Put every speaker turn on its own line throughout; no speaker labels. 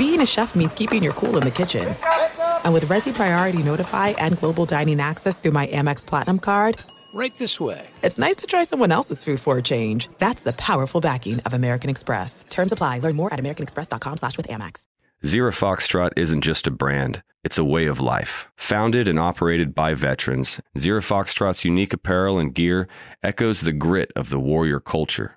being a chef means keeping your cool in the kitchen. And with Resy Priority Notify and Global Dining Access through my Amex Platinum card,
Right this way.
it's nice to try someone else's food for a change. That's the powerful backing of American Express. Terms apply. Learn more at americanexpress.com slash with Amex.
Zero Foxtrot isn't just a brand, it's a way of life. Founded and operated by veterans, Zero Foxtrot's unique apparel and gear echoes the grit of the warrior culture.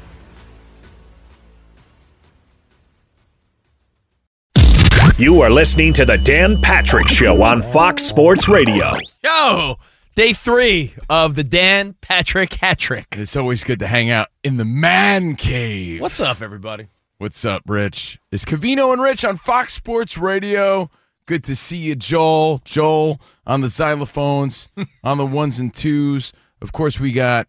You are listening to the Dan Patrick Show on Fox Sports Radio.
Yo, day three of the Dan Patrick hat trick.
It's always good to hang out in the man cave.
What's up, everybody?
What's up, Rich? It's Covino and Rich on Fox Sports Radio. Good to see you, Joel. Joel on the xylophones, on the ones and twos. Of course, we got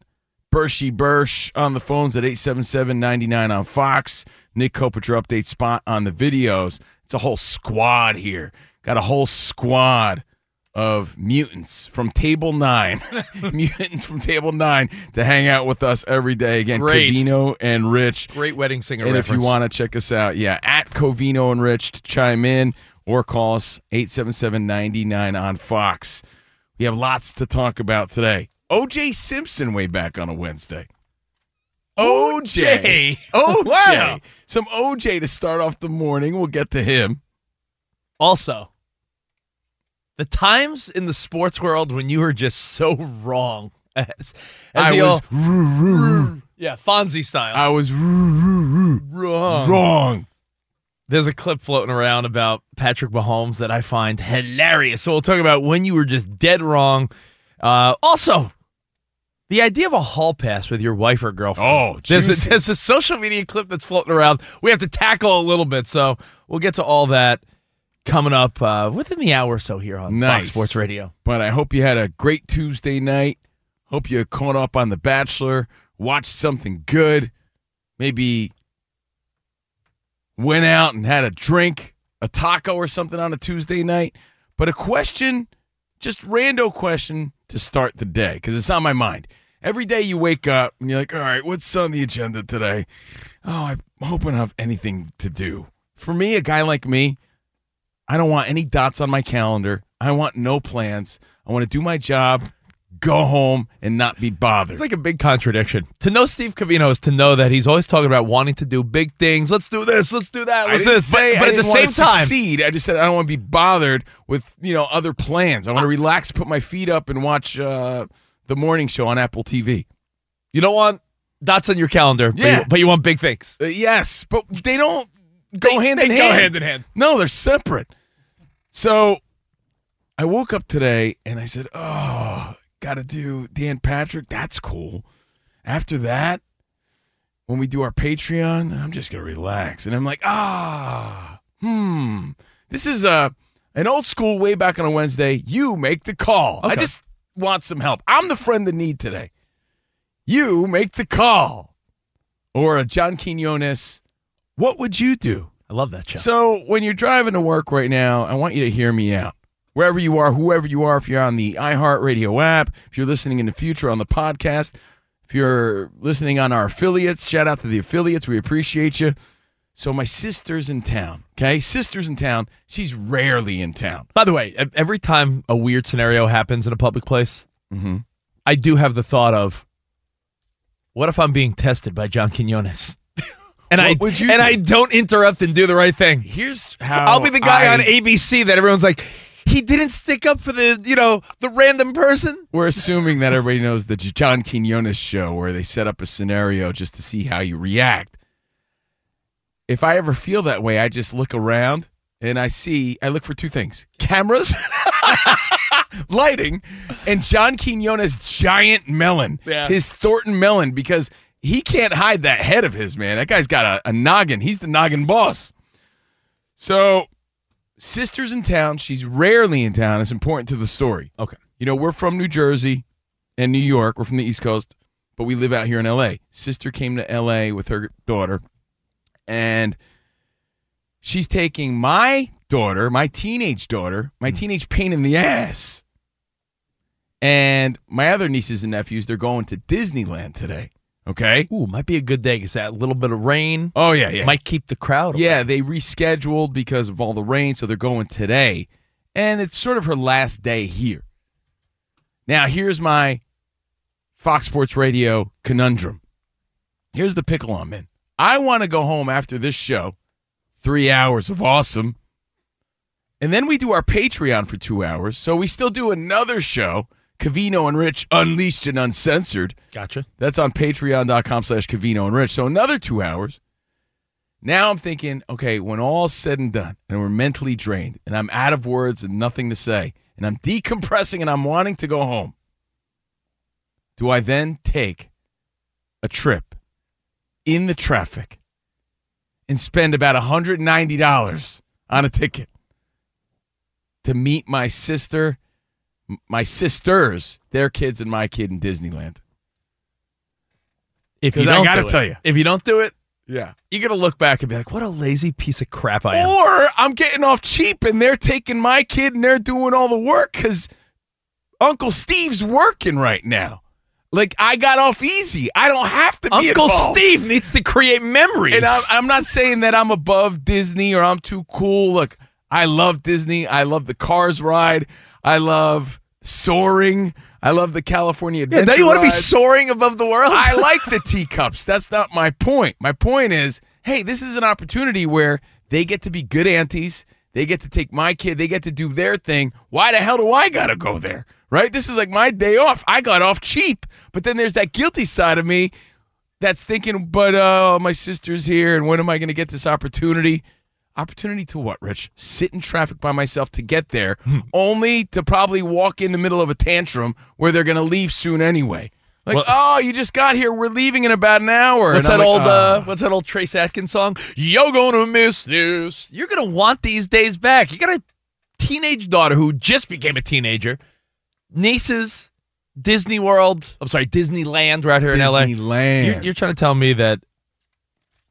Bershey Bursch on the phones at 877-99 on Fox. Nick Kopitar update spot on the videos. It's a whole squad here. Got a whole squad of mutants from Table 9. mutants from Table 9 to hang out with us every day. Again,
Great.
Covino and Rich.
Great wedding singer
And
reference.
if you want to check us out, yeah, at Covino and Rich to chime in or call us 877-99 on Fox. We have lots to talk about today. OJ Simpson way back on a Wednesday. OJ. OJ.
Wow.
Some OJ to start off the morning. We'll get to him.
Also, the times in the sports world when you were just so wrong. As, as
I was
old-
wrong.
yeah, Fonzie style.
I was wrong. Wrong.
There's a clip floating around about Patrick Mahomes that I find hilarious. So we'll talk about when you were just dead wrong. Uh, also, the idea of a hall pass with your wife or girlfriend.
Oh,
there's a, there's a social media clip that's floating around. We have to tackle a little bit, so we'll get to all that coming up uh, within the hour or so here on
Nice.
Fox Sports Radio.
But I hope you had a great Tuesday night. Hope you caught up on The Bachelor, watched something good, maybe went out and had a drink, a taco or something on a Tuesday night. But a question, just rando question to start the day, because it's on my mind. Every day you wake up and you're like, all right, what's on the agenda today? Oh, I'm hoping I have anything to do. For me, a guy like me, I don't want any dots on my calendar. I want no plans. I want to do my job, go home, and not be bothered.
It's like a big contradiction. To know Steve Covino is to know that he's always talking about wanting to do big things. Let's do this. Let's do that.
I
Let's
didn't
this.
say
but, but
I
at the same time,
succeed. I just said I don't want to be bothered with you know other plans. I want to relax, put my feet up, and watch uh, the morning show on Apple TV.
you don't want dots on your calendar, but,
Yeah.
you, but you want big things.
Uh, yes, but they don't go
They-
hand
they
in
go
hand.
hand in hand.
No, they're separate. So I woke up today and I said, "Oh, got to do Dan Patrick. That's cool." After that, when we do our Patreon, I'm just gonna relax, and I'm like, "Ah, hmm, this is a an old school way back on a Wednesday. You make the call. I just want some help. I'm the friend in need today. You make the call." Or a John Quinones. What would you do?
I love that show.
So when you're driving to work right now, I want you to hear me out. Wherever you are, whoever you are, if you're on the iHeartRadio app, if you're listening in the future on the podcast, if you're listening on our affiliates, shout out to the affiliates. We appreciate you. So my sister's in town. Okay, sister's in town. She's rarely in town.
By the way, every time a weird scenario happens in a public place,
Mm-hmm.
I do have the thought of, what if I'm being tested by John Quinones? and I
What would you
and
do?
I don't interrupt and do the right thing.
Here's how
I'll be the guy
I-
on ABC that everyone's like, he didn't stick up for the you know the random person.
We're assuming that everybody knows the John Quinones show where they set up a scenario just to see how you react. If I ever feel that way, I just look around and I see, I look for two things cameras, lighting, and John Quinones' giant melon,
Yeah.
his Thornton melon, because he can't hide that head of his, man. That guy's got a, a noggin. He's the noggin boss. So, sister's in town. She's rarely in town. It's important to the story.
Okay.
You know, we're from New Jersey and New York. We're from the East Coast, but we live out here in LA. Sister came to LA with her daughter, and she's taking my daughter, my teenage daughter, my hmm. teenage pain in the ass, and my other nieces and nephews. They're going to Disneyland today. Okay.
Ooh, might be a good day because that little bit of rain
Oh yeah, yeah.
might keep the crowd. away.
Yeah, they rescheduled because of all the rain, so they're going today. And it's sort of her last day here. Now, here's my Fox Sports Radio conundrum. Here's the pickle I'm in. I want to go home after this show, three hours of awesome. And then we do our Patreon for two hours. So we still do another show, Covino and Rich Unleashed and Uncensored.
gotcha.
That's on patreon.com slash Covino and Rich. So another two hours. Now I'm thinking, okay, when all's said and done, and we're mentally drained, and I'm out of words and nothing to say, and I'm decompressing and I'm wanting to go home, do I then take a trip in the traffic and spend about $190 on a ticket to meet my sister, my sisters, their kids, and my kid in Disneyland?
If you
don't I gotta
do it-
tell you.
if you don't do it,
Yeah.
you're gonna look back and be like, "What a lazy piece of crap I am."
Or I'm getting off cheap and they're taking my kid and they're doing all the work because Uncle Steve's working right now. Like I got off easy. I don't have to be
Uncle
involved.
Steve needs to create memories.
And I'm, I'm not saying that I'm above Disney or I'm too cool. Look, I love Disney. I love the Cars ride. I love soaring. I love the California
yeah,
Adventure
don't you want to be soaring above the world?
I like the teacups. That's not my point. My point is, hey, this is an opportunity where they get to be good aunties. They get to take my kid. They get to do their thing. Why the hell do I got to go there? Right? This is like my day off. I got off cheap. But then there's that guilty side of me that's thinking, but uh, my sister's here, and when am I going to get this opportunity? Opportunity to what, Rich? Sit in traffic by myself to get there, only to probably walk in the middle of a tantrum where they're going to leave soon anyway. Like,
Well-
oh, you just got here. We're leaving in about an hour.
What's that
like,
old? uh, what's that old Trace Atkins song? You're gonna miss this. You're gonna want these days back. You got a teenage daughter who just became a teenager. Nieces, Disney World. I'm sorry, Disneyland. Right here in LA.
Disneyland.
You're, you're trying to tell me that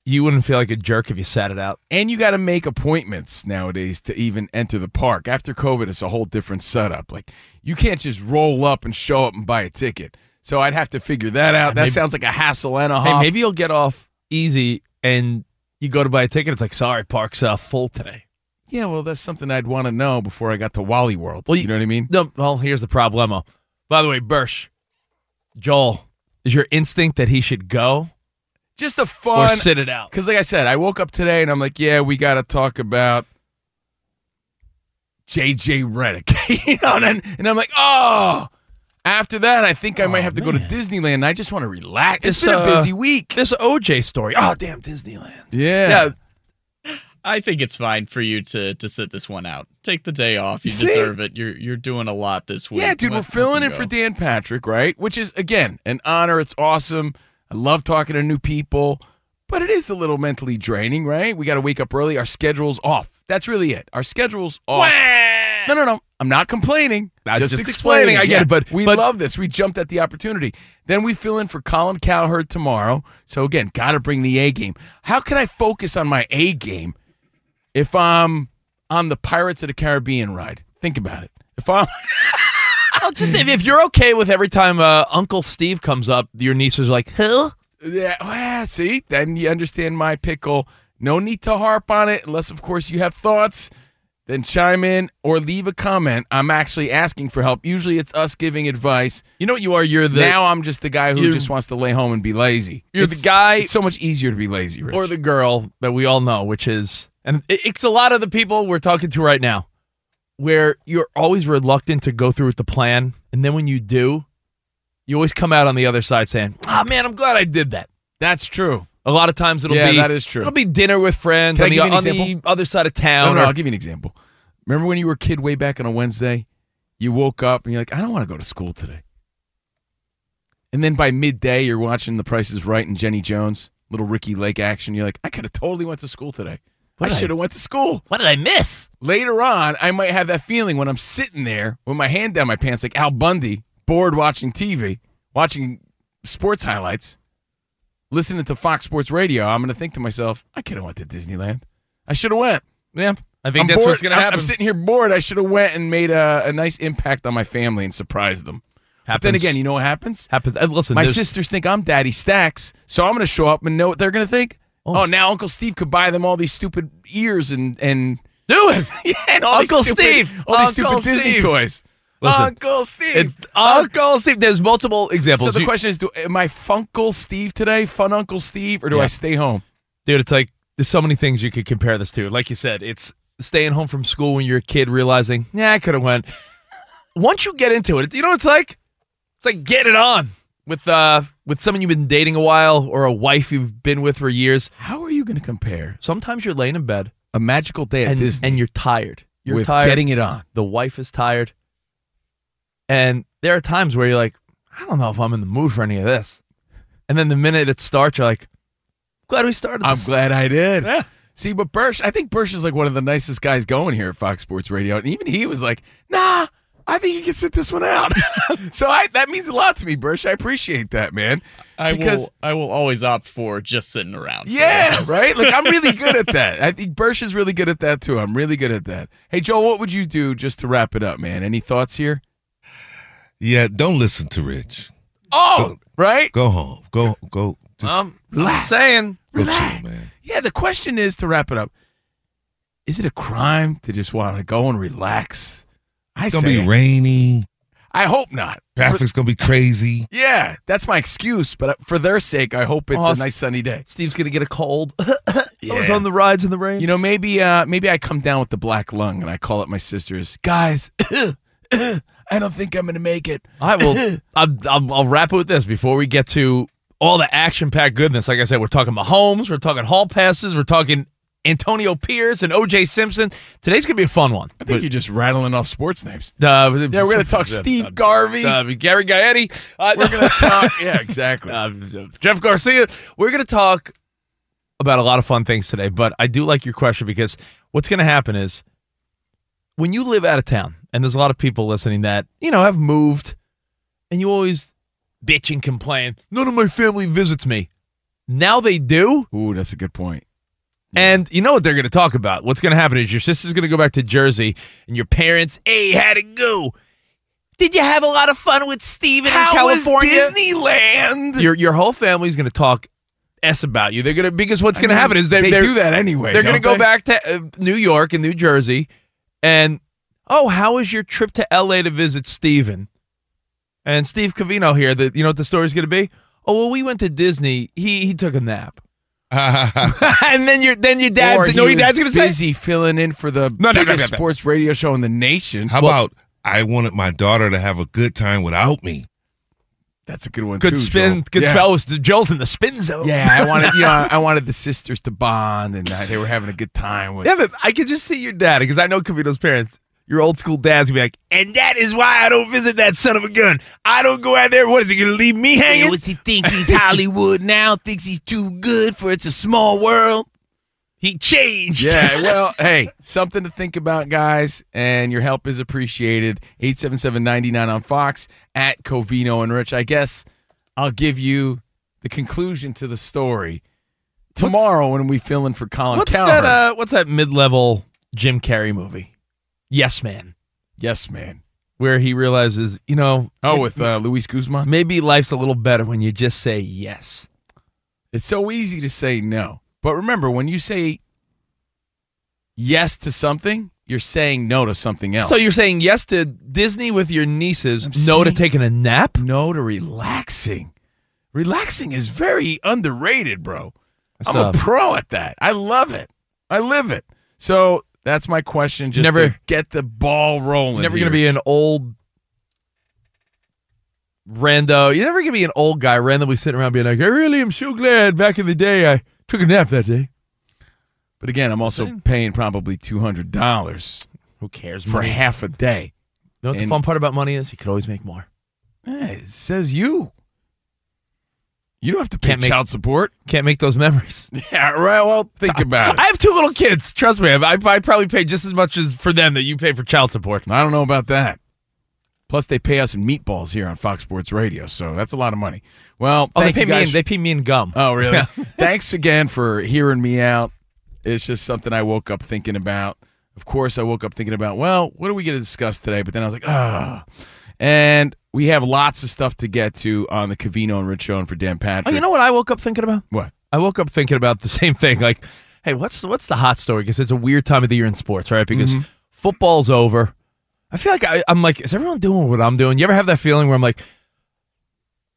you wouldn't feel like a jerk if you sat it out.
and you got to make appointments nowadays to even enter the park. After COVID, it's a whole different setup. Like you can't just roll up and show up and buy a ticket. So I'd have to figure that out. That
maybe-
sounds like a hassle and a
Hey, maybe you'll get off easy and you go to buy a ticket. It's like, sorry, park's uh, full today.
Yeah, well, that's something I'd want to know before I got to Wally World.
Well,
you,
you-
know what I mean?
No, well, here's the problemo. By the way, Bursch, Joel, is your instinct that he should go
Just a
or
fun.
sit it out?
Because, like I said, I woke up today and I'm like, yeah, we got to talk about JJ Redick. you know, and, and I'm like, oh. After that, I think I might
Oh,
have to go to. Disneyland. I just want to relax. It's been a
uh,
busy week.
This OJ story. Oh, damn, Disneyland.
Yeah.
Yeah,
I think it's fine for you to to sit this one out. Take the day off. You
You see?
deserve it. You're you're doing a lot this week.
Yeah, dude,
Let-
we're filling
them
in for. Dan Patrick, right? Which is again an honor. It's awesome. I love talking to new people, but it is a little mentally draining, right? We got to wake up early. Our schedule's off. That's really it. Our schedule's off. No, no, no. I'm not complaining.
I'm
just,
just
explaining.
explaining. I get
Yeah.
it, but-
we
but-
love this. We jumped at the opportunity. Then we fill in for Colin Cowherd tomorrow. So again, got to bring the A game. How can I focus on my A game if I'm on the Pirates of the Caribbean ride? Think about it. If I'm
Well, just if, if you're okay with every time uh, Uncle Steve comes up, your nieces are like, "Who?"
Yeah, well, see, then you understand my pickle. No need to harp on it unless, of course, you have thoughts. Then chime in or leave a comment. I'm actually asking for help. Usually it's us giving advice.
You know what you are? You're the
now I'm just the guy who just wants to lay home and be lazy.
You're the guy-
It's so much easier to be lazy, Rich.
or the girl that we all know, which is, and it's a lot of the people we're talking to right now, where you're always reluctant to go through with the plan, and then when you do, you always come out on the other side saying, "Ah, man, I'm glad I did that."
That's true.
A lot of times it'll
Yeah,
be
that is true.
It'll be dinner with friends
Can
on, the,
give you an
on the other side of town.
no,
or-
I'll give you an example. Remember when you were a kid way back on a Wednesday? You woke up and you're like, I don't want to go to school today. And then by midday, you're watching The Price is Right and Jenny Jones, little Ricky Lake action. You're like, I could have totally went to school today. I
What I-
should have went to school.
what did I miss?
Later on, I might have that feeling when I'm sitting there with my hand down my pants like Al Bundy, bored watching TV, watching sports highlights, listening to Fox Sports Radio. I'm going to think to myself, I could have went to Disneyland. I should have went.
Yeah, I think
I'm
that's
bored.
what's gonna
I'm-
happen.
I'm sitting here bored. I should have went and made a, a nice impact on my family and surprised them. But then again, you know what happens?
happens. uh, Listen,
My
there's-
sisters think I'm Daddy Stacks, so I'm going to show up and know what they're going to think.
Oh,
Oh, now Uncle Steve could buy them all these stupid ears and and
do it.
yeah, and all
Uncle
these stupid,
Steve!
all these
Uncle
stupid Disney toys.
Listen,
Uncle Steve.
It's Uncle Steve. There's multiple examples.
So the
You-
question is: Do am I Funkle Steve today, Fun Uncle Steve, or do
Yeah.
I stay home?
dude it's like there's so many things you could compare this to like you said it's staying home from school when you're a kid realizing yeah i could have went once you get into it do you know what it's like it's like get it on with uh with someone you've been dating a while or a wife you've been with for years
How are you going to compare
sometimes you're laying in bed
a magical day at
and,
Disney
and you're tired you're
with
tired
getting it on?
the wife is tired and there are times where you're like i don't know if i'm in the mood for any of this and then the minute it starts you're like glad we started
I'm
this.
glad I did.
Yeah.
See, but Bursch, I think Bursch is like one of the nicest guys going here at Fox Sports Radio, and even he was like, "Nah, I think you can sit this one out." so I that means a lot to me, Bursch. I appreciate that, man.
I
because
will. I will always opt for just sitting around.
yeah, right. Like I'm really good at that. I think Bursch is really good at that too. I'm really good at that. Hey, Joel, what would you do just to wrap it up, man? Any thoughts here?
Yeah, don't listen to Rich.
Oh, right.
Go home. Go go. Just
um, i'm saying
go chill, man.
Yeah, the question is to wrap it up. Is it a crime to just want to go and relax? I
It's gonna
say
be rainy.
I hope not.
Traffic's gonna be crazy.
Yeah, that's my excuse. But uh, for their sake, I hope it's
Oh,
a nice sunny day.
Steve's gonna get a cold. I was on the rides in the rain.
You know, maybe uh, maybe I come down with the black lung and I call up my sisters, guys. I don't think I'm gonna make it.
I will. I'll, I'll, I'll wrap it with this before we get to all the action-packed goodness. Like I said, we're talking Mahomes, we're talking hall passes, we're talking Antonio Pierce and O.J. Simpson. Today's gonna be a fun one.
I think you're just rattling off sports names.
Uh,
Yeah, we're gonna talk Steve Garvey.
uh, Gary Gaetti. Uh,
we're gonna talk. Yeah, exactly.
uh, Jeff Garcia. We're going to talk about a lot of fun things today, but I do like your question because what's going to happen is when you live out of town, and there's a lot of people listening that, you know, have moved, and you always bitch and complain, none of my family visits me. Now they do.
Ooh, that's a good point.
And you know what they're going to talk about? What's going to happen is your sister's going to go back to Jersey, and your parents, hey, how'd it go? Did you have a lot of fun with Steven in California?
Disneyland?
your your whole family's going to talk s about you. They're going to because what's going to happen is they
they do that anyway.
They're going to go back to uh, New York and New Jersey, and oh, how was your trip to L.A. to visit Steven? And Steve Covino here. That you know what the story's going to be? Oh well, we went to Disney. He he took a nap, and then your then your
Or
dad's
he
no, your dad's going to say
busy filling in for the
No, no, no,
biggest
no, no.
sports radio show in the nation.
How about I wanted my daughter to have a good time without me?
That's a good one.
good
too,
spin,
Joel.
good
yeah.
spell. Was Joel's in the spin zone.
Yeah, I wanted, you know, I wanted the sisters to bond, and uh, they were having a good time. With,
Yeah, but I could just see your dad because I know Cavito's parents. Your old school dad's gonna be like, and that is why I don't visit that son of a gun. I don't go out there. What is he gonna leave me hanging?
what's he think he's Hollywood now? Thinks he's too good for it's a small world.
He changed.
Yeah, well, hey, something to think about, guys, and your help is appreciated. 877-99 on Fox at Covino and Rich. I guess I'll give you the conclusion to the story tomorrow when we fill in for Colin
what's
Cowherd.
that? Uh, what's that mid-level Jim Carrey movie? Yes, man.
yes, man.
Where he realizes, you know,
Oh, with uh, Luis Guzman.
maybe life's a little better when you just say yes.
It's so easy to say no. But remember, when you say yes to something, you're saying no to something else.
So you're saying yes to Disney with your nieces,
I'm
no to taking a nap?
no to relaxing. Relaxing is very underrated, bro. I'm
That's,
a
uh,
pro at that. I love it. I live it. So that's my question. Just
Never-
to get the ball rolling.
Never gonna be an old rando. You're never gonna be an old guy randomly sitting around being like, I really am so glad back in the day I took a nap that day.
But again, I'm also paying probably two hundred dollars
Who cares?
for
money?
half a day.
You know what the
and-
fun part about money is? You could always make more.
Eh, it says you. You don't have to pay
Can't make-
child support.
Can't make those memories.
Yeah, right. Well, think about it.
I
it.
have two little kids. Trust me, I, I probably pay just as much as for them that you pay for child support.
I don't know about that. Plus, they pay us in meatballs here on Fox Sports Radio, so that's a lot of money. Well,
Oh, they pay me. In, they pay me in gum.
oh, really? Thanks again for hearing me out. It's just something I woke up thinking about. Of course, I woke up thinking about, well, what are we going to discuss today? But then I was like, ah. And we have lots of stuff to get to on the Covino and Rich show and for Dan
Oh,
Patrick.
you know what I woke up thinking about?
what?
I woke up thinking about the same thing. Like, hey, what's what's the hot story? Because it's a weird time of the year in sports, right? Because
Mm-hmm.
football's over. I feel like I, I'm like, is everyone doing what I'm doing? You ever have that feeling where I'm like,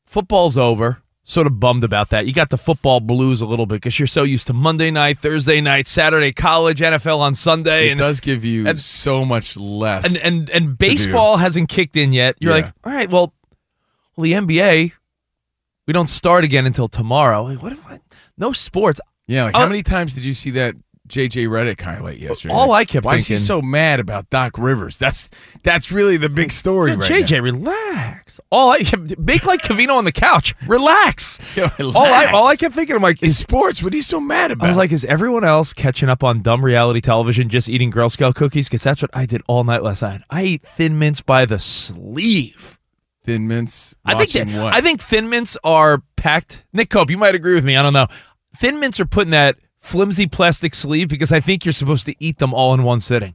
football's over, sort of bummed about that. You got the football blues a little bit because you're so used to Monday night, Thursday night, Saturday college, NFL on Sunday,
It
and
does give you
and-
so much less.
and and and baseball hasn't kicked in yet. You're
Yeah.
like, all right, well, well, the NBA, we don't start again until tomorrow. Like, what? Am I, no sports.
yeah, like how uh, many times did you see that JJ Redick highlight yesterday?
All I kept
Why is he so mad about Doc Rivers? That's that's really the big story right
JJ, relax. All I make like Covino on the couch. Relax.
now.
All I all I kept thinking, I'm like,
in
is
sports. What are you so mad about?
I was like, is everyone else catching up on dumb reality television, just eating Girl Scout cookies? Because that's what I did all night last night. I ate Thin Mints by the sleeve.
Thin Mints.
I think that,
what?
I think Thin Mints are packed. Nick Cope, you might agree with me. I don't know. Thin Mints are putting that flimsy plastic sleeve because I think you're supposed to eat them all in one sitting.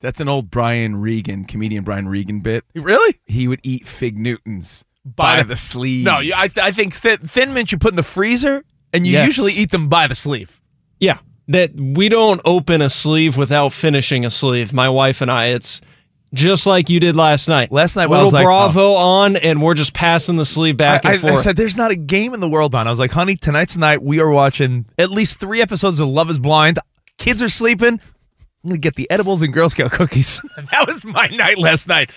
that's an old Brian Regan, comedian Brian Regan bit.
Really?
He would eat Fig Newtons
By-
by, the sleeve.
No, you- I, I think thin, thin Mints you put in the freezer and you
Yes.
usually eat them by the sleeve.
Yeah, that we don't open a sleeve without finishing a sleeve. My wife and I, it's just like you did last night.
Last night,
little
was like,
Bravo oh. on, and we're just passing the sleeve back
I,
and
I- I said, "There's not a game in the world on." I was like, "Honey, tonight's night we are watching at least three episodes of Love Is Blind. Kids are sleeping. I'm gonna get the edibles and Girl Scout cookies." that was my night last night.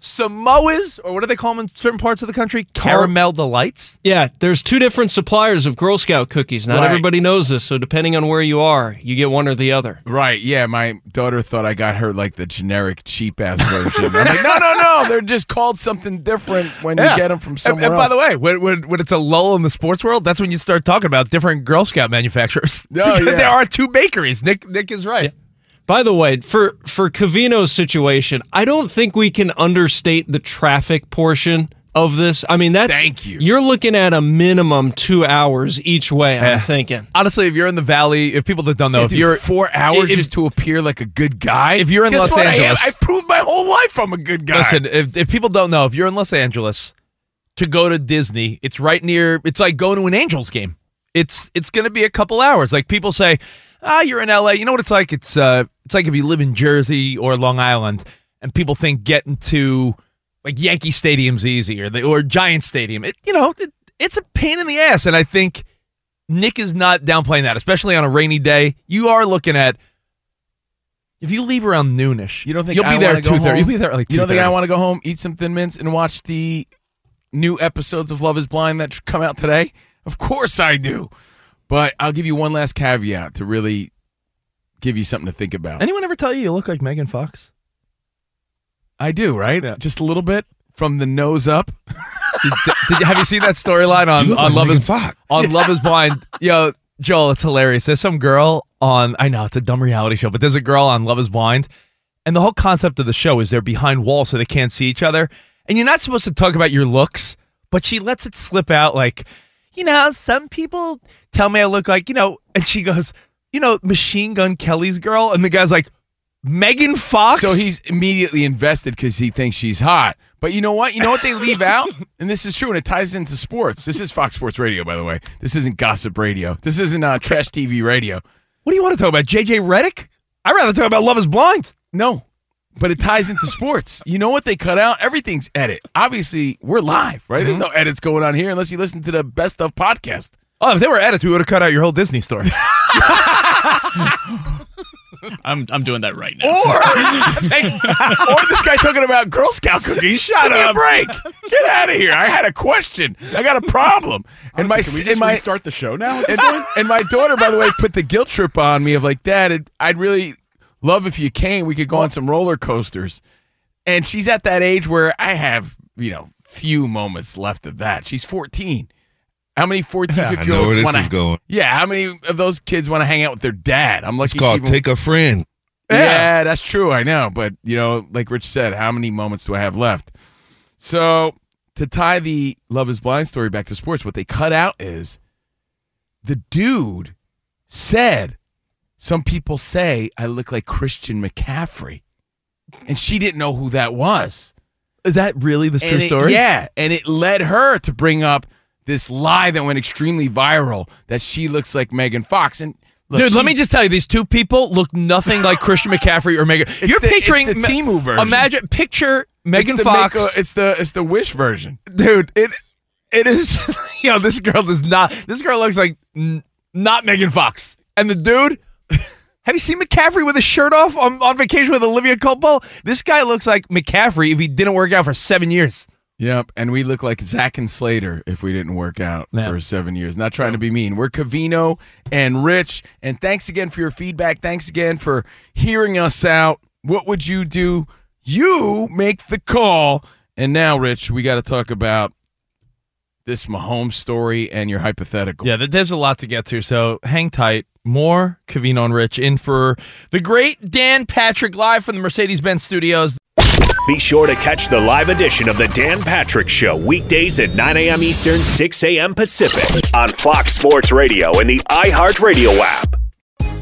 Samoas, or what do they call them in certain parts of the country? Caramel delights.
yeah, there's two different suppliers of Girl Scout cookies. Not
Right.
everybody knows this, so depending on where you are, you get one or the other.
Right, yeah. My daughter thought I got her like the generic cheap ass version. I'm like, no, no, no. They're just called something different when you get them from
And,
somewhere
and by the way, when, when when it's a lull in the sports world, that's when you start talking about different Girl Scout manufacturers.
Oh,
Because
yeah.
there are two bakeries. Nick Nick is right.
By the way, for for Covino's situation, I don't think we can understate the traffic portion of this. I mean, that's
Thank you.
You're looking at a minimum two hours each way.
Yeah.
I'm eh. thinking.
Honestly, if you're in the valley, if people that don't know,
Yeah,
if
dude,
you're
four hours
if-
just to appear like a good guy.
If you're in
Guess
Los
what? I am?
Angeles-
I proved my whole life I'm a good guy.
Listen, if, if people don't know, if you're in Los Angeles to go to Disney, it's right near. It's like going to an Angels game. It's it's going to be a couple hours. Like people say, ah, you're in LA. You know what it's like? It's uh, it's like if you live in Jersey or Long Island, and people think getting to like Yankee Stadium's easy or the or Giant Stadium. It you know it, it's a pain in the ass, and I think Nick is not downplaying that, especially on a rainy day. You are looking at. If you leave around noonish,
You don't think
you'll be
I
there
wanna
two thirty? You'll be there at like
You don't think I want to go home, eat some Thin Mints, and watch the new episodes of Love Is Blind that come out today? Of course I do. But I'll give you one last caveat to really give you something to think about.
Anyone ever tell you you look like Megan Fox?
I do, right? Just a little bit from the nose up.
Did, did- have you seen that storyline on, on
like
Love
Megan
is
Fox.
on Love is Blind? Yo, Joel, it's hilarious. There's some girl on. I know it's a dumb reality show, but there's a girl on Love is Blind, and the whole concept of the show is they're behind walls so they can't see each other, and you're not supposed to talk about your looks, but she lets it slip out like, you know, some people tell me I look like, you know, and she goes, you know, Machine Gun Kelly's girl, and the guy's like, Megan Fox.
So he's immediately invested because he thinks she's hot. But you know what? You know what they leave out? And this is true, and it ties into sports. This is Fox Sports Radio, by the way. This isn't gossip radio. This isn't uh, trash TV radio.
What do you want to talk about? JJ Redick? I'd rather talk about Love is Blind.
No, but it ties into sports. You know what they cut out? Everything's edit. Obviously, we're live, right? There's mm-hmm. no edits going on here unless you listen to the best of podcast.
Oh, if they were edits, we would have cut out your whole Disney story.
I'm I'm doing that right now.
Or, or this guy talking about Girl Scout cookies. Shut up. Me a break. Get out of here. I had a question. I got a problem. And my
Honestly, can we just
and my
restart the show now? At this
and,
point?
and my daughter, by the way, put the guilt trip on me of like, Dad, it- I'd really love if you came. We could go on some roller coasters. And she's at that age where I have, you know, few moments left of that. She's 14. How many 14, 15 year olds want to?
going.
Yeah, how many of those kids want to hang out with their dad? I'm lucky.
It's called
even-
Take a Friend.
yeah. that's true. I know, but you know, like Rich said, how many moments do I have left? So to tie the Love Is Blind story back to sports, what they cut out is the dude said, "Some people say I look like Christian McCaffrey," and she didn't know who that was.
Is that really the true
it-
story?
yeah, and it led her to bring up this lie that went extremely viral that she looks like Megan Fox. And look,
Dude, let me just tell you, these two people look nothing like Christian McCaffrey or Megan. You're
the- it's
picturing
the
Ma-
Temu version.
Imagine, picture Megan
It's
Fox.
make it's the it's the Wish version.
dude, it it is. You know, this girl does not. This girl looks like n- not Megan Fox. And the dude. Have you seen McCaffrey with his shirt off on, on vacation with Olivia Culpo? This guy looks like McCaffrey if he didn't work out for seven years.
Yep, and we look like Zach and Slater if we didn't work out
Yeah.
for seven years. Not trying to be mean. We're Covino and Rich, and thanks again for your feedback. Thanks again for hearing us out. What would you do? You make the call. And now, Rich, we got to talk about this Mahomes story and your hypothetical.
Yeah, there's a lot to get to, so hang tight. More Covino and Rich in for the great Dan Patrick live from the Mercedes Benz studios.
Be sure to catch the live edition of the Dan Patrick Show weekdays at 9 a.m. Eastern, 6 a.m. Pacific on Fox Sports Radio and the iHeartRadio app.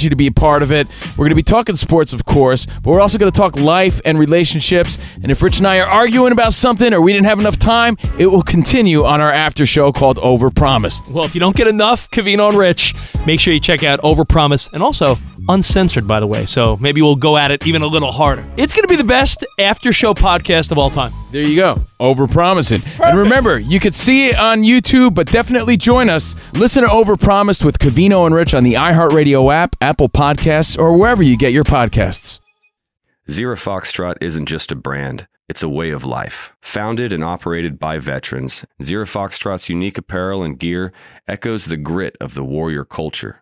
you to be a part of it. We're going to be talking sports, of course, but we're also going to talk life and relationships. And if Rich and I are arguing about something or we didn't have enough time, it will continue on our after show called Overpromised.
Well, if you don't get enough Covino and Rich, make sure you check out Overpromise and also uncensored, by the way. So maybe we'll go at it even a little harder. It's going to be the best after show podcast of all time.
There you go. Overpromising. And remember, you could see it on YouTube, but definitely join us. Listen to Overpromised with Covino and Rich on the iHeartRadio app, Apple Podcasts, or wherever you get your podcasts.
Zero Foxtrot isn't just a brand, it's a way of life. Founded and operated by veterans, Zero Foxtrot's unique apparel and gear echoes the grit of the warrior culture.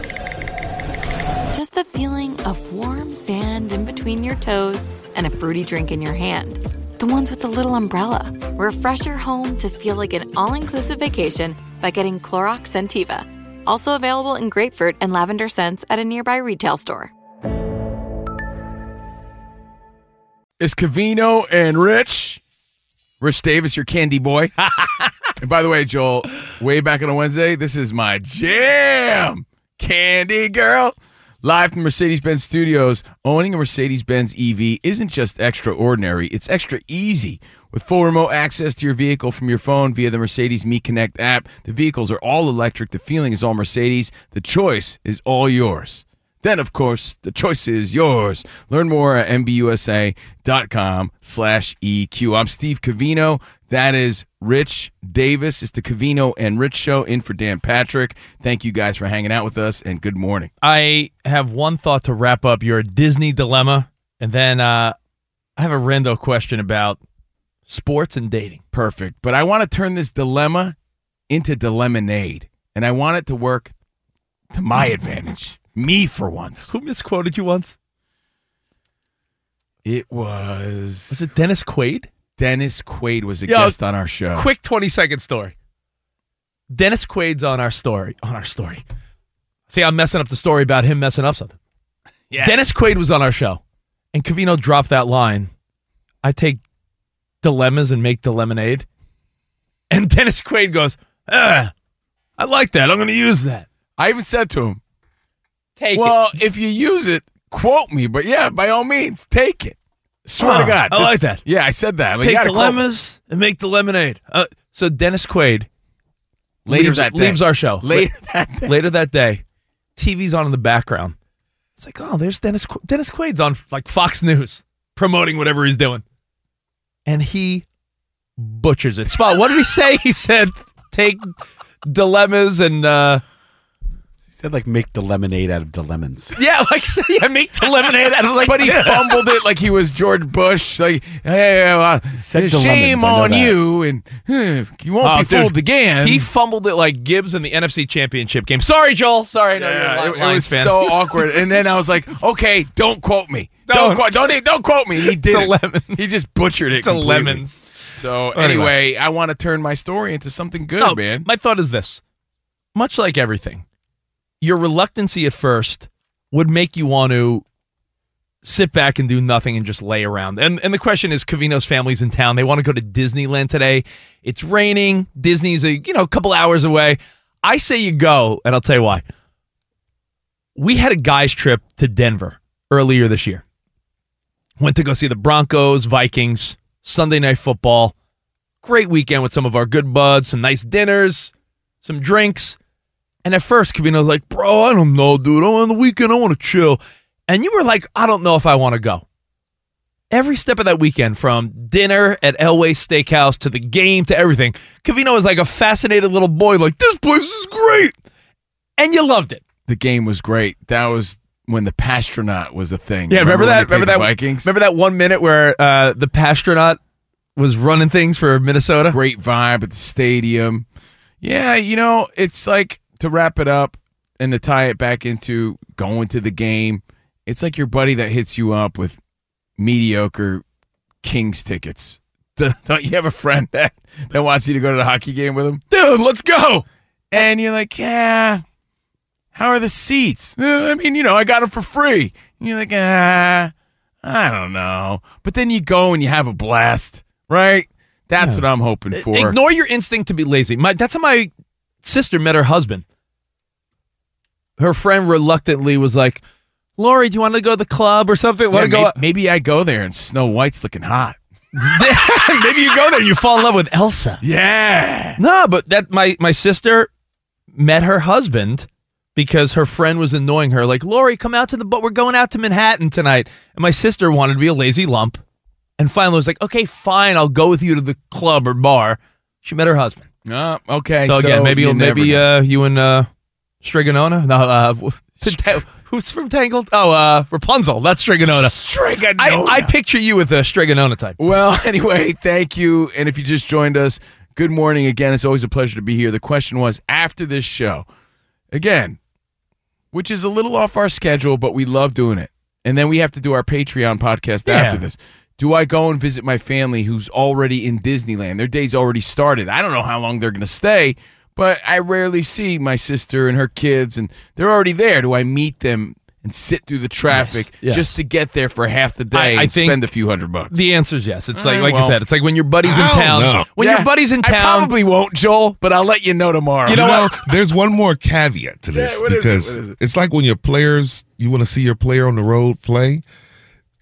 just the feeling of warm sand in between your toes and a fruity drink in your hand. The ones with the little umbrella. Refresh your home to feel like an all inclusive vacation by getting Clorox Scentiva. Also available in grapefruit and lavender scents at a nearby retail store.
It's Covino and Rich. Rich Davis, your candy boy. and by the way, Joel, way back on a Wednesday, this is my jam. Candy girl. Live from Mercedes Benz Studios, owning a Mercedes Benz EV isn't just extraordinary, it's extra easy. With full remote access to your vehicle from your phone via the Mercedes Me Connect app, the vehicles are all electric, the feeling is all Mercedes, the choice is all yours. Then, of course, the choice is yours. Learn more at mbusa.com slash EQ. I'm Steve Covino. That is Rich Davis. It's the Covino and Rich Show in for Dan Patrick. Thank you guys for hanging out with us, and good morning.
I have one thought to wrap up your Disney dilemma, and then uh, I have a rando question about sports and dating.
Perfect. But I want to turn this dilemma into dilemmonade, and I want it to work to my advantage. Me for once.
Who misquoted you once?
It was.
Was it Dennis Quaid?
Dennis Quaid was a
Yo,
guest on our show.
Quick 20 second story. Dennis Quaid's on our story. On our story. See, I'm messing up the story about him messing up something.
Yeah.
Dennis Quaid was on our show, and Covino dropped that line. I take dilemmas and make the lemonade. And Dennis Quaid goes, I like that. I'm going to use that.
I even said to him,
Take it.
well, if you use it, quote me. But yeah, by all means, take it. Swear
Oh,
to God.
I like that.
Yeah, I said that. Like, you
Take
gotta quote me.
dilemmas and make the lemonade. Uh, so Dennis Quaid
Later
leaves,
that day.
leaves our show.
Later that day.
Later that day, TV's on in the background. It's like, oh, there's Dennis. Qu- Dennis Quaid's on like Fox News promoting whatever he's doing, and he butchers it. Spot. What did he say? He said, take dilemmas and uh,
said like make the lemonade out of the lemons.
yeah, like yeah, make the lemonade out of like.
But he fumbled it like he was George Bush. Like, hey, uh,
said the
shame
lemons, I know
on
that.
you, and huh, you won't
Oh,
be
dude.
fooled again.
He fumbled it like Gibbs in the NFC Championship game. Sorry, Joel. Sorry, no, you're a
Yeah,
Li-
it, it
Lions
was
fan.
so awkward. And then I was like, okay, don't quote me. Don't
Don't.
quote, don't, don't quote me. He did it.
lemons.
He just butchered it.
to
completely.
lemons.
So
Anyway.
anyway, I want to turn my story into something good,
No,
man.
My thought is this: much like everything, your reluctancy at first would make you want to sit back and do nothing and just lay around. And and the question is, Covino's family's in town. They want to go to Disneyland today. It's raining. Disney's a you know a couple hours away. I say you go, and I'll tell you why. We had a guys trip to Denver earlier this year. Went to go see the Broncos, Vikings, Sunday night football. Great weekend with some of our good buds, some nice dinners, some drinks. And at first, Covino was like, Bro, I don't know, dude. I'm on the weekend, I want to chill. And you were like, I don't know if I want to go. Every step of that weekend, from dinner at Elway Steakhouse to the game to everything, Covino was like a fascinated little boy, like, This place is great. And you loved it.
The game was great. That was when the Passtronaut was a thing.
Yeah, remember,
when
that? Remember that?
Vikings?
Remember that one minute where uh, the Passtronaut was running things for Minnesota?
Great vibe at the stadium. Yeah, you know, it's like to wrap it up and to tie it back into going to the game. It's like your buddy that hits you up with mediocre Kings tickets. Don't you have a friend that, that wants you to go to the hockey game with him?
Dude, let's go.
And you're like, yeah, how are the seats? "Uh, I mean, you know, I got them for free. And you're like, ah, I don't know. But then you go and you have a blast, right? That's what I'm hoping for.
Ignore your instinct to be lazy. My, that's how my sister met her husband. Her friend reluctantly was like, Lori, do you want to go to the club or something?
Yeah,
Want to go?
may- maybe I go there and Snow White's looking hot.
Maybe you go there, and you fall in love with Elsa.
Yeah.
No, but that my my sister met her husband because her friend was annoying her, like, Lori, come out to the boat. We're going out to Manhattan tonight. And my sister wanted to be a lazy lump. And finally was like, okay, fine, I'll go with you to the club or bar. She met her husband.
Uh, okay.
so again, maybe
you
you'll, maybe uh, you and uh, Strigonona? No, uh, who's from Tangled? Oh, uh, Rapunzel. That's Strigonona.
Strigonona.
I, I picture you with a Strigonona type.
Well, anyway, thank you. And if you just joined us, good morning again. It's always a pleasure to be here. The question was after this show, again, which is a little off our schedule, but we love doing it. And then we have to do our Patreon podcast
Yeah.
after this. Do I go and visit my family who's already in Disneyland? Their day's already started. I don't know how long they're going to stay, but I rarely see my sister and her kids, and they're already there. Do I meet them and sit through the traffic
yes.
just to get there for half the day
I- I
and
think
spend a few hundred bucks?
The answer is yes. It's like,
All
like
right,
I
well,
said, it's like when your buddy's in
I don't
town.
know.
When
Yeah,
your buddy's in town, I
probably won't, Joel, but I'll let you know tomorrow.
You know
You know,
what?
there's one more caveat to this
Yeah, what is it?
because
What is it?
it's like when your players, you want to see your player on the road play.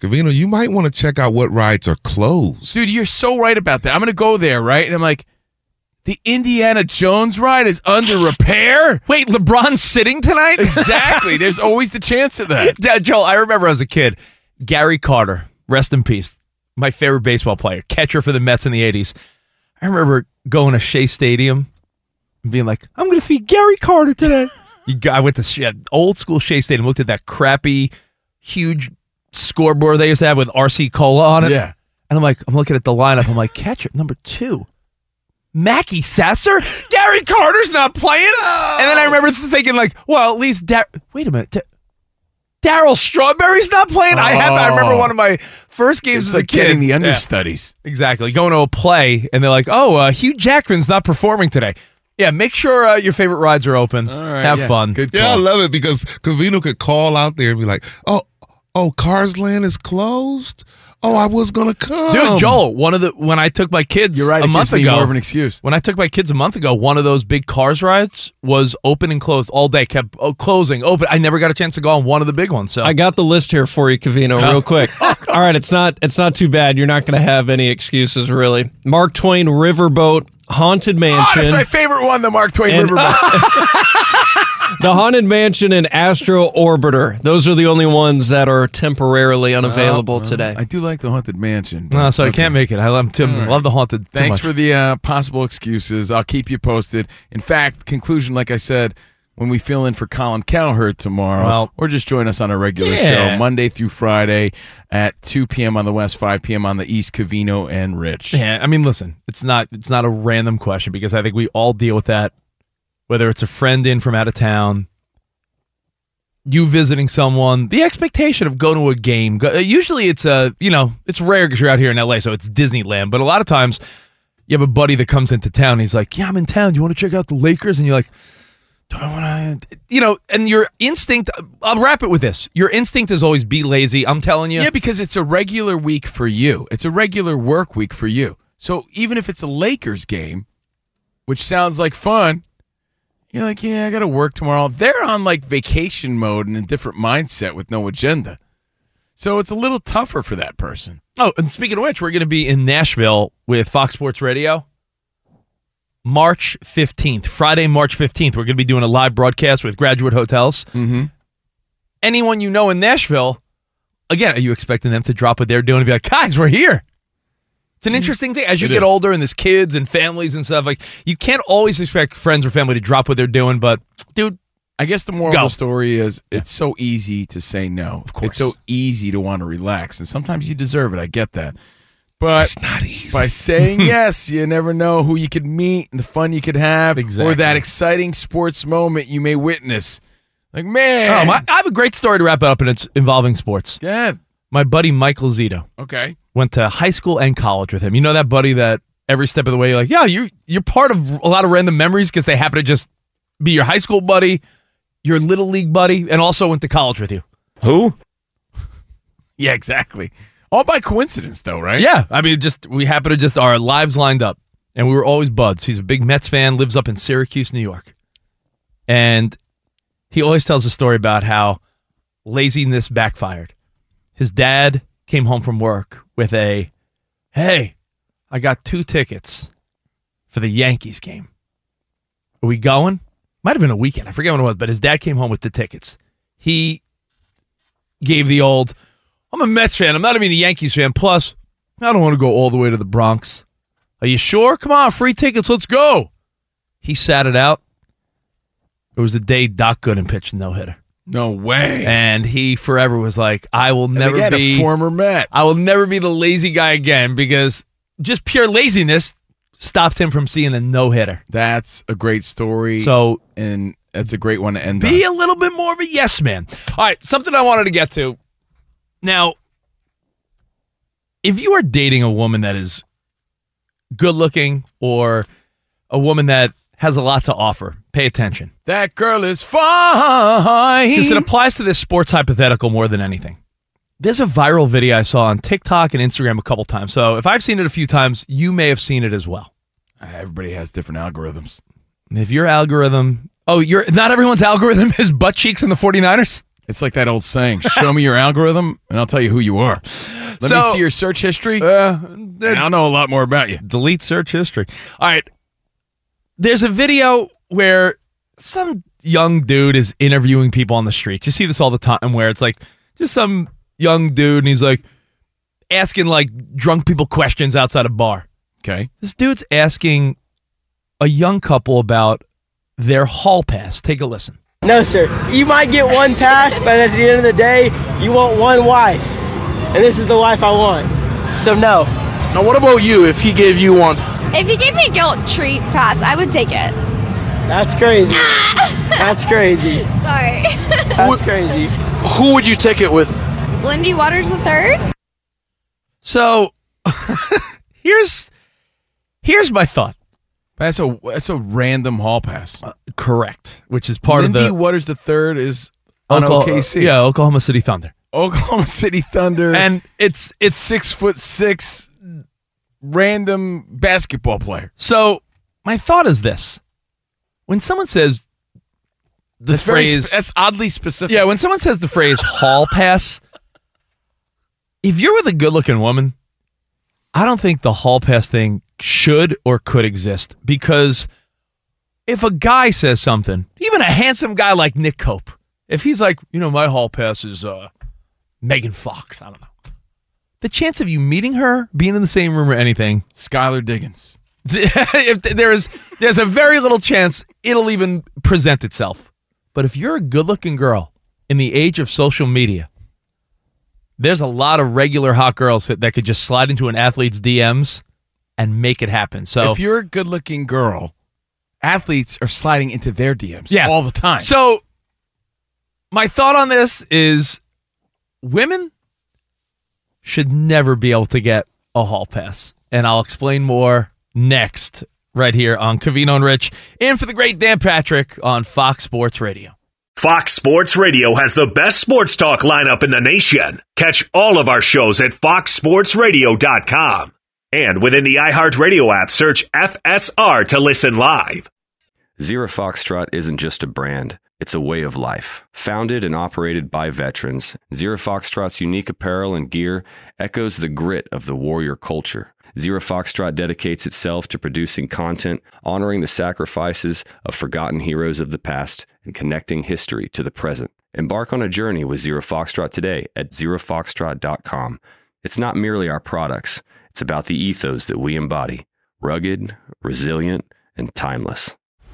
Covino, you might want to check out what rides are closed.
Dude, you're so right about that. I'm going to go there, right? And I'm like, the Indiana Jones ride is under repair?
Wait, LeBron's sitting tonight?
Exactly. There's always the chance of that.
Dad, Joel, I remember as a kid, Gary Carter, rest in peace, my favorite baseball player, catcher for the Mets in the 80s. I remember going to Shea Stadium and being like, I'm going to feed Gary Carter today. I went to old school Shea Stadium, looked at that crappy, huge scoreboard they used to have with RC Cola on it.
Yeah.
And I'm like, I'm looking at the lineup. I'm like, catcher number two, Mackey Sasser? Gary Carter's not playing? And then I remember thinking, like, well, at least, Dar- wait a minute. Da- Darryl Strawberry's not playing. I have. I remember
Oh.
one of my first games
It's
as
like
a kid.
getting the
Yeah,
understudies.
exactly. Going to a play, and they're like, "Oh, uh, Hugh Jackman's not performing today." Yeah, make sure uh, your favorite rides are open.
All right,
have
yeah,
fun.
Good
Yeah, I love it because Covino could call out there and be like, "Oh, oh, Cars Land is closed. Oh, I was gonna come,
Dude, Joel, one of the when I took my kids
You're right.
a
it
month
gives me
ago.
more of an excuse.
when I took my kids a month ago, one of those big cars rides was open and closed all day. Kept oh, closing, open. I never got a chance to go on one of the big ones. So
I got the list here for you, Covino, real quick. Oh, all right, it's not it's not too bad. You're not going to have any excuses, really. Mark Twain Riverboat Haunted Mansion.
Oh,
Mansion,
that's my favorite one, the Mark Twain
And-
Riverboat.
the Haunted Mansion, and Astro Orbiter. Those are the only ones that are temporarily unavailable today.
I do like the Haunted Mansion.
no,
but-
so I can't make it. I love, Tim,
All right.
love the haunted. too
Thanks
much.
for the uh, possible excuses. I'll keep you posted. In fact, conclusion, like I said, when we fill in for Colin Cowherd tomorrow,
Well-
or just join us on a regular
Yeah.
show Monday through Friday at 2 p.m. on the West, 5 p.m. on the East, Covino and Rich.
Yeah, I mean, listen, it's not it's not a random question because I think we all deal with that, whether it's a friend in from out of town, you visiting someone, the expectation of going to a game. Go, usually, it's a you know it's rare because you're out here in LA, so it's Disneyland. But a lot of times, you have a buddy that comes into town. He's like, "Yeah, I'm in town. Do you want to check out the Lakers?" And you're like. Do I want to, you know, and your instinct, I'll wrap it with this. Your instinct is always be lazy. I'm telling you.
Yeah, because it's a regular week for you. It's a regular work week for you. So even if it's a Lakers game, which sounds like fun, you're like, yeah, I got to work tomorrow. They're on like vacation mode and a different mindset with no agenda. So it's a little tougher for that person.
Oh, and speaking of which, we're going to be in Nashville with Fox Sports Radio March 15th, Friday, March 15th. We're going to be doing a live broadcast with Graduate Hotels.
Mm-hmm.
Anyone you know in Nashville, again, are you expecting them to drop what they're doing and be like, guys, we're here? It's an interesting thing. As you
It
get
is.
older and there's kids and families and stuff, like you can't always expect friends or family to drop what they're doing, but dude,
I guess the moral
Go.
of the story is it's so easy to say no. Of
course.
It's so easy to want to relax. And sometimes you deserve it. I get that. But
It's not easy.
by saying yes, you never know who you could meet and the fun you could have, or that exciting sports moment you may witness. Like, man.
oh, my, I have a great story to wrap it up, and it's involving sports.
Yeah.
My buddy Michael Zito.
Okay.
went to high school and college with him. You know that buddy that every step of the way you're like, yeah, you're you're part of a lot of random memories because they happen to just be your high school buddy, your little league buddy, and also went to college with you.
Who?
Yeah, exactly. All by coincidence, though, right?
Yeah, I mean, just we happen to just our lives lined up, and we were always buds. He's a big Mets fan, lives up in Syracuse, New York, and he always tells a story about how laziness backfired. His dad came home from work with a, "Hey, I got two tickets for the Yankees game. Are we going?" might have been a weekend. I forget when it was, but his dad came home with the tickets. He gave the old, I'm a Mets fan. I'm not even a Yankees fan. Plus, I don't want to go all the way to the Bronx. Are you sure? Come on, free tickets. Let's go. He sat it out. It was the day Doc Gooden pitched no hitter.
No way.
And he forever was like, I will never be
a former Met.
I will never be the lazy guy again because just pure laziness stopped him from seeing a no hitter.
That's a great story.
So
and that's a great one to end
be
on.
a little bit more of a yes man. All right, something I wanted to get to. Now, if you are dating a woman that is good looking or a woman that has a lot to offer, pay attention.
That girl is fine.
Because it applies to this sports hypothetical more than anything. There's a viral video I saw on TikTok and Instagram a couple times. So if I've seen it a few times, you may have seen it as well.
Everybody has different algorithms.
If your algorithm, oh, you're not everyone's algorithm is butt cheeks in the 49ers.
It's like that old saying, show me your algorithm and I'll tell you who you are. Let
So-
me see your search history.
Uh,
and I'll know a lot more about you.
delete search history. All right. There's a video where some young dude is interviewing people on the street. You see this all the time where it's like just some young dude and he's like asking like drunk people questions outside a bar.
Okay.
This dude's asking a young couple about their hall pass. Take a listen.
No, sir. You might get one pass, but at the end of the day, you want one wife. And this is the wife I want. So, no.
Now, what about you if he gave you one?
If he gave me a guilt treat pass, I would take it.
That's crazy. That's crazy.
Sorry.
That's crazy.
Who would you take it with?
Lindy Waters the third.
So here's here's my thought.
That's a that's a random hall pass.
Uh, Correct. Which is part
Lindy
of the
Waters the third is on
Oklahoma-
OKC.
Yeah, Oklahoma City Thunder.
Oklahoma City Thunder.
And it's it's
six foot six random basketball player.
So my thought is this: when someone says the
That's
phrase,
that's oddly specific.
yeah, when someone says the phrase "hall pass," if you're with a good-looking woman, I don't think the hall pass thing should or could exist because if a guy says something, even a handsome guy like Nick Cope, if he's like, you know, my hall pass is uh, Megan Fox, I don't know. The chance of you meeting her, being in the same room or anything,
Skylar Diggins.
if there's there's a very little chance it'll even present itself. But if you're a good-looking girl in the age of social media, there's a lot of regular hot girls that, that could just slide into an athlete's DMs and make it happen. So
if you're a good looking girl, athletes are sliding into their DMs
Yeah.
all the time.
So my thought on this is women should never be able to get a hall pass. And I'll explain more next, right here on Covino and Rich, and for the great Dan Patrick on Fox Sports Radio.
Fox Sports Radio has the best sports talk lineup in the nation. Catch all of our shows at foxsportsradio.com. And within the iHeartRadio app, search FSR to listen live.
Zero Foxtrot isn't just a brand, it's a way of life. Founded and operated by veterans, Zero Foxtrot's unique apparel and gear echoes the grit of the warrior culture. Zero Foxtrot dedicates itself to producing content, honoring the sacrifices of forgotten heroes of the past, and connecting history to the present. Embark on a journey with Zero Foxtrot today at zerofoxtrot.com. It's not merely our products, it's about the ethos that we embody rugged, resilient, and timeless.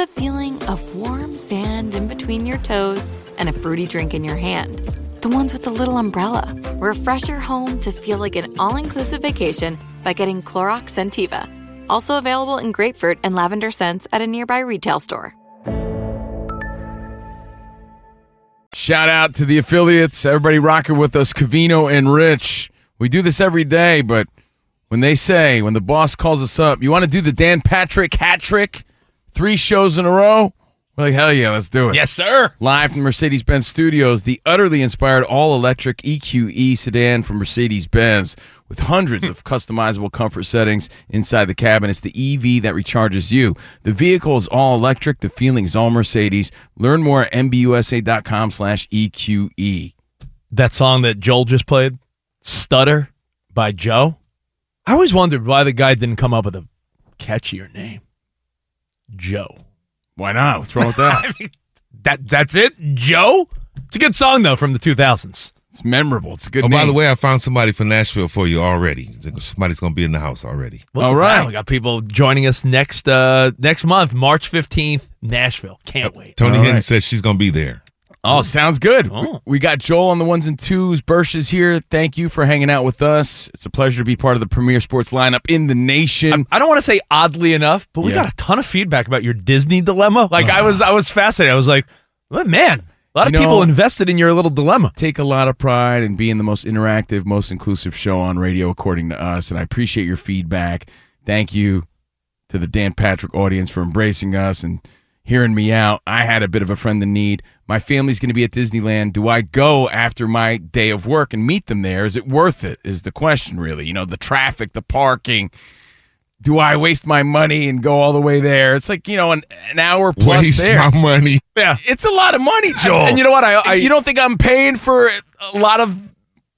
the feeling of warm sand in between your toes and a fruity drink in your hand. The ones with the little umbrella. Refresh your home to feel like an all inclusive vacation by getting Clorox Scentiva. Also available in grapefruit and lavender scents at a nearby retail store.
Shout out to the affiliates, everybody rocking with us, Covino and Rich. We do this every day, but when they say, when the boss calls us up, you want to do the Dan Patrick hat trick, three shows in a row? We're like, hell yeah, let's do it.
Yes, sir.
Live from Mercedes Benz Studios, the utterly inspired all electric EQE sedan from Mercedes Benz with hundreds of customizable comfort settings inside the cabin. It's the EV that recharges you. The vehicle is all electric. The feeling is all Mercedes. Learn more at MBUSA.com slash EQE.
That song that Joel just played, Stutter by Joe. I always wondered why the guy didn't come up with a catchier name. Joe.
Why not? What's wrong with that?
I mean, that that's it? Joe? It's a good song though from the 2000s.
It's memorable. It's a good
Oh,
name.
by the way, I found somebody for Nashville for you already. Somebody's going to be in the house already.
Look
All
at
right.
that. We got people joining us next uh next month, March 15th, Nashville. Can't wait.
Tony
All
Hinton
right.
says she's going to be there.
Oh, sounds good.
Oh.
We got Joel on the ones and twos. Bursch is here. Thank you for hanging out with us. It's a pleasure to be part of the premier sports lineup in the nation.
I don't want to say oddly enough, but we
Yeah.
got a ton of feedback about your Disney dilemma. Like I was I was fascinated. I was like, well, man, a lot of
You know-
people invested in your little dilemma.
Take a lot of pride in being the most interactive, most inclusive show on radio, according to us. And I appreciate your feedback. Thank you to the Dan Patrick audience for embracing us and hearing me out. I had a bit of a friend in need. My family's going to be at Disneyland. Do I go after my day of work and meet them there? Is it worth it? Is the question really? You know, the traffic, the parking. Do I waste my money and go all the way there? It's like, you know, an, an hour plus
Waste
there.
my money.
Yeah.
It's a lot of money, Joel.
And you know what? I, I
you don't think I'm paying for a lot of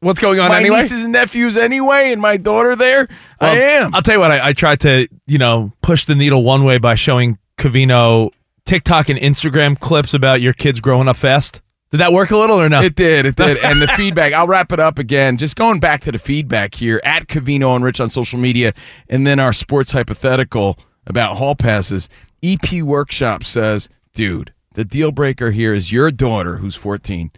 what's going on
my
anyway?
nieces and nephews anyway, and my daughter there? I am.
I'll tell you what, I, I tried to, you know, push the needle one way by showing Covino TikTok and Instagram clips about your kids growing up fast. Did that work a little or no?
It did, it did. and the feedback, I'll wrap it up again. Just going back to the feedback here at Covino and Rich on social media, and then our sports hypothetical about hall passes. EP Workshop says, dude, the deal breaker here is your daughter, who's 14,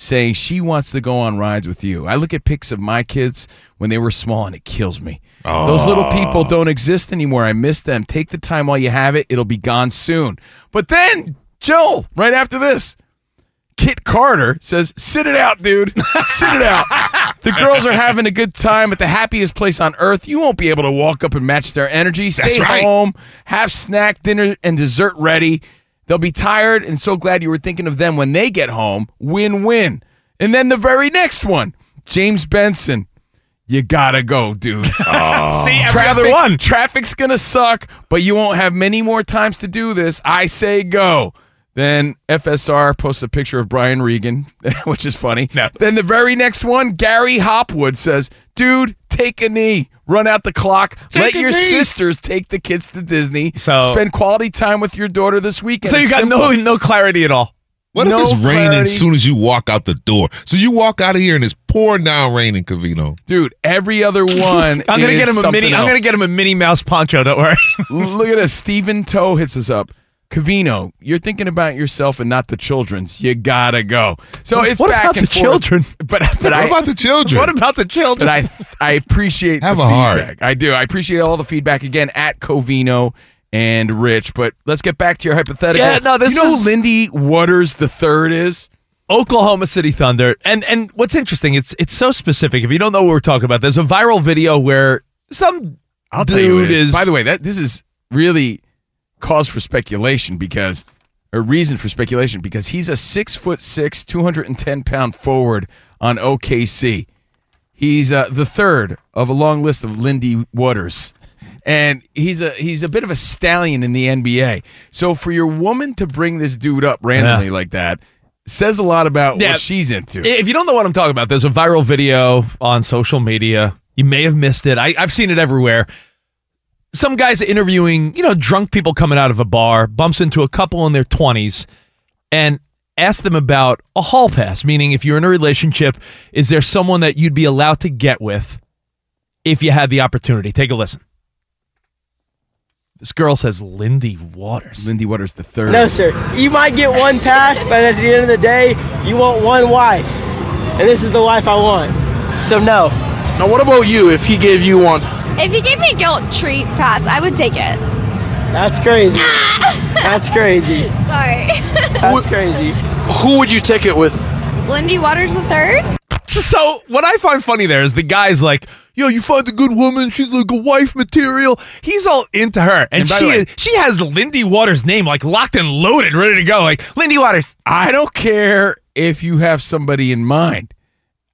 saying she wants to go on rides with you. I look at pics of my kids when they were small and it kills me. Those little people don't exist anymore. I miss them. Take the time while you have it. It'll be gone soon. But then, Joel, right after this, Kit Carter says, "Sit it out, dude. Sit it out. The girls are having a good time at the happiest place on earth. You won't be able to walk up and match their energy. Stay
right.
home, have snack, dinner, and dessert ready. They'll be tired and so glad you were thinking of them when they get home. Win-win. And then the very next one, James Benson. You gotta go, dude.
See, oh. other
Traffic-
one.
Traffic's gonna suck, but you won't have many more times to do this. I say go. Then FSR posts a picture of Brian Regan, which is funny. Then the very next one, Gary Hopwood says, "Dude, take a knee, run out the clock, let
Take a
your
knee."
sisters take the kids to Disney.
So-
spend quality time with your daughter this weekend."
so you
It's
got
simple.
no no clarity at all.
What
No
if it's raining
clarity.
as soon as you walk out the door? So you walk out of here and it's pouring down raining, Covino.
dude. Every other one.
I'm gonna
is
get him a
something
mini. I'm gonna get him a Minnie Mouse poncho. Don't worry.
Look at this. Stephen Toe hits us up. Covino, you're thinking about yourself and not the children's. You gotta go. So it's
what
back
about
and
the
forth.
children?
But but
What
I
about the children?
What about the children?
but I I appreciate
Have
the
a heart.
I do. I appreciate all the feedback again at Covino and Rich. But let's get back to your hypothetical.
Yeah, no, this
Do you know
is-
who Lindy Waters the third is?
Oklahoma City Thunder. And and what's interesting, it's it's so specific. If you don't know what we're talking about, there's a viral video where some
I'll
dude
tell you who it is.
is.
By the way, that this is really cause for speculation because a reason for speculation because he's a six foot six, two hundred and ten pound forward on OKC. He's uh, the third of a long list of Lindy Waters. And he's a he's a bit of a stallion in the NBA. So for your woman to bring this dude up randomly
Yeah.
like that says a lot about
Yeah.
what she's into.
If you don't know what I'm talking about, there's a viral video on social media. You may have missed it. I, I've seen it everywhere. Some guy's interviewing, you know, drunk people coming out of a bar, bumps into a couple in their 20s, and asks them about a hall pass, meaning if you're in a relationship, is there someone that you'd be allowed to get with if you had the opportunity? Take a listen. This girl says Lindy Waters.
Lindy Waters the third.
No, sir. You might get one pass, but at the end of the day, you want one wife. And this is the wife I want. So, no.
Now, what about you if he gave you one?
If you gave me a guilt treat pass, I would take it.
That's crazy. That's crazy.
Sorry.
That's crazy.
Who would you take it with?
Lindy Waters the third.
So what I find funny there is the guy's like, "Yo, you find a good woman. She's like a wife material." He's all into her, and,
And
she
the way-
she has Lindy Waters' name like locked and loaded, ready to go. Like Lindy Waters.
I don't care if you have somebody in mind.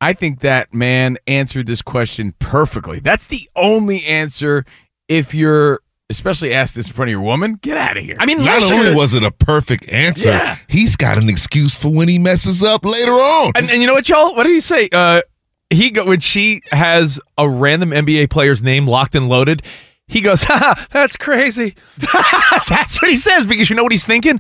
I think that man answered this question perfectly. That's the only answer if you're especially asked this in front of your woman. Get out of here.
I mean,
Not
listen
only
to-
was it a perfect answer,
Yeah.
he's got an excuse for when he messes up later on.
And, and you know what, y'all? What did he say? Uh, he go when she has a random NBA player's name locked and loaded. He goes, Haha, "That's crazy." That's what he says because you know what he's thinking.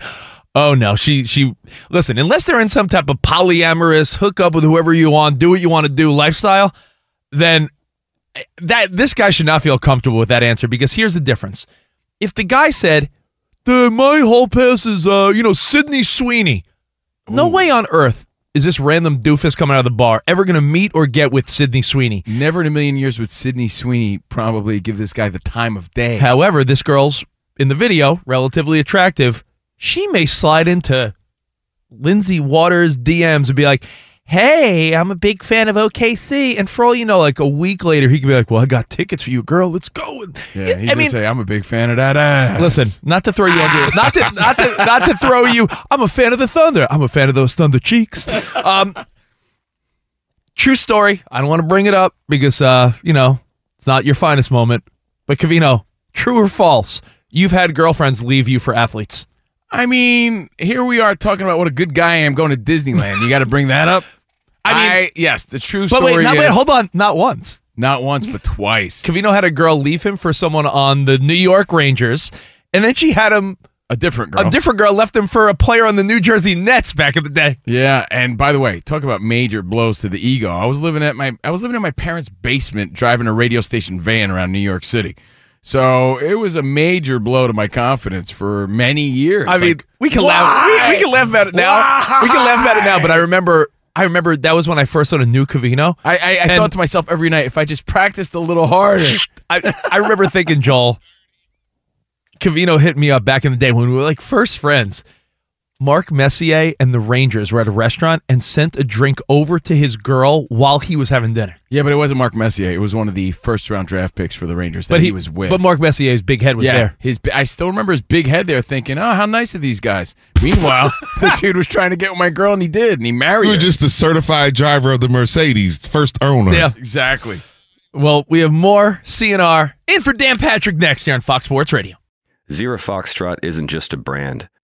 Oh no, she she listen. Unless they're in some type of polyamorous hook up with whoever you want, do what you want to do lifestyle, then that this guy should not feel comfortable with that answer because here's the difference. If the guy said, "My hall pass is uh, you know Sydney Sweeney," no way on earth is this random doofus coming out of the bar ever going to meet or get with Sydney Sweeney.
Never in a million years would Sydney Sweeney probably give this guy the time of day.
However, this girl's in the video relatively attractive. She may slide into Lindsay Waters' DMs and be like, "Hey, I'm a big fan of OKC," and for all you know, like a week later, he could be like, "Well, I got tickets for you, girl. Let's go." And-
Yeah, he's
I mean,
say, "I'm a big fan of that ass."
Listen, not to throw you under, not to not to not to throw you. I'm a fan of the Thunder. I'm a fan of those Thunder cheeks. Um, true story. I don't want to bring it up because uh, you know it's not your finest moment. But Covino, true or false? You've had girlfriends leave you for athletes.
I mean, here we are talking about what a good guy I am going to Disneyland. You got to bring that up.
I mean-
yes, the true story.
But wait, not,
is
wait, hold on. Not once.
not once but twice.
Covino had a girl leave him for someone on the New York Rangers, and then she had him.
A different girl.
A different girl left him for a player on the New Jersey Nets back in the day.
Yeah, and by the way, talk about major blows to the ego. I was living at my I was living in my parents' basement driving a radio station van around New York City. So it was a major blow to my confidence for many years.
I mean, we can laugh. We, we can laugh about it now. We can laugh about it now. But I remember, I remember that was when I first sort of new Covino.
I, I, I thought to myself every night, if I just practiced a little harder.
I, I remember thinking, Joel, Covino hit me up back in the day when we were like first friends. Mark Messier and the Rangers were at a restaurant and sent a drink over to his girl while he was having dinner.
yeah, but it wasn't Mark Messier. It was one of the first round draft picks for the Rangers that
But
he,
he,
was with.
But Mark Messier's big head was
yeah,
there.
his I still remember his big head there, thinking, "Oh, how nice of these guys." Meanwhile, the dude was trying to get with my girl, and he did, and he married
You were
her.
just the certified driver of the Mercedes, first owner.
Yeah.
exactly.
Well, we have more CNR in for Dan Patrick next here on Fox Sports Radio.
Zero Foxtrot isn't just a brand,